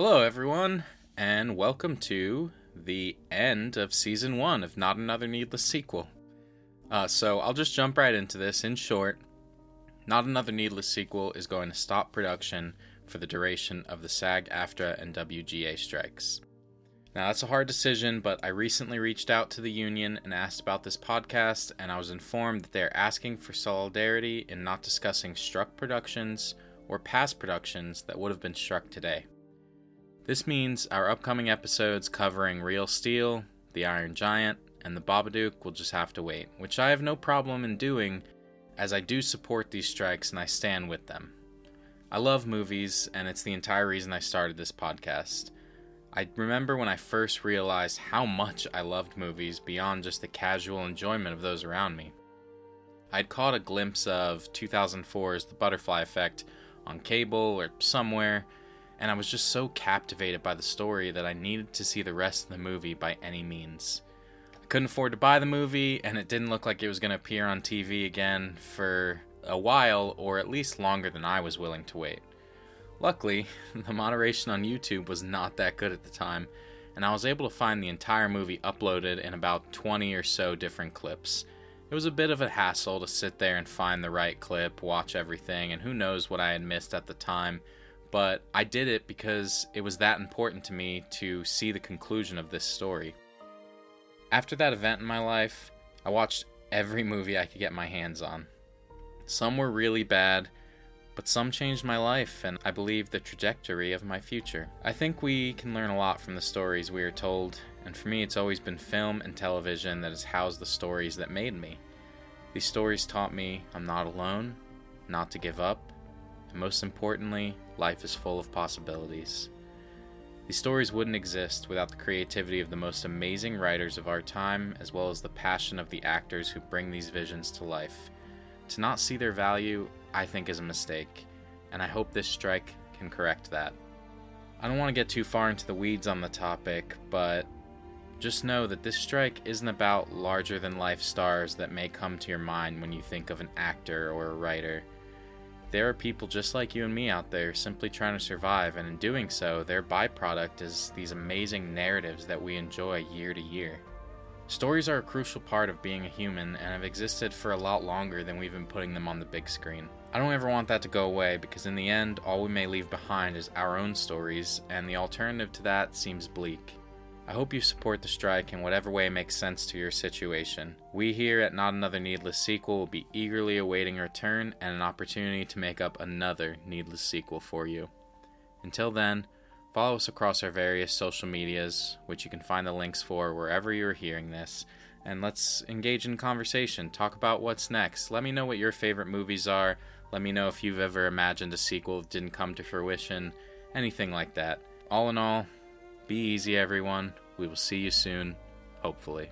Hello, everyone, and welcome to the end of season one of Not Another Needless Sequel. Uh, so I'll just jump right into this. In short, Not Another Needless Sequel is going to stop production for the duration of the SAG AFTRA and WGA strikes. Now, that's a hard decision, but I recently reached out to the union and asked about this podcast, and I was informed that they're asking for solidarity in not discussing struck productions or past productions that would have been struck today. This means our upcoming episodes covering Real Steel, The Iron Giant, and The Babadook will just have to wait, which I have no problem in doing as I do support these strikes and I stand with them. I love movies, and it's the entire reason I started this podcast. I remember when I first realized how much I loved movies beyond just the casual enjoyment of those around me. I'd caught a glimpse of 2004's The Butterfly Effect on cable or somewhere, and I was just so captivated by the story that I needed to see the rest of the movie by any means. I couldn't afford to buy the movie, and it didn't look like it was going to appear on TV again for a while, or at least longer than I was willing to wait. Luckily, the moderation on YouTube was not that good at the time, and I was able to find the entire movie uploaded in about 20 or so different clips. It was a bit of a hassle to sit there and find the right clip, watch everything, and who knows what I had missed at the time but I did it because it was that important to me to see the conclusion of this story. After that event in my life, I watched every movie I could get my hands on. Some were really bad, but some changed my life and I believe the trajectory of my future. I think we can learn a lot from the stories we are told, and for me, it's always been film and television that has housed the stories that made me. These stories taught me I'm not alone, not to give up, and most importantly, life is full of possibilities. These stories wouldn't exist without the creativity of the most amazing writers of our time, as well as the passion of the actors who bring these visions to life. To not see their value, I think, is a mistake, and I hope this strike can correct that. I don't want to get too far into the weeds on the topic, but just know that this strike isn't about larger than life stars that may come to your mind when you think of an actor or a writer. There are people just like you and me out there simply trying to survive, and in doing so, their byproduct is these amazing narratives that we enjoy year to year. Stories are a crucial part of being a human and have existed for a lot longer than we've been putting them on the big screen. I don't ever want that to go away because, in the end, all we may leave behind is our own stories, and the alternative to that seems bleak. I hope you support the strike in whatever way makes sense to your situation. We here at Not Another Needless Sequel will be eagerly awaiting a return and an opportunity to make up another needless sequel for you. Until then, follow us across our various social medias, which you can find the links for wherever you're hearing this, and let's engage in conversation. Talk about what's next. Let me know what your favorite movies are. Let me know if you've ever imagined a sequel that didn't come to fruition. Anything like that. All in all, be easy, everyone. We will see you soon, hopefully.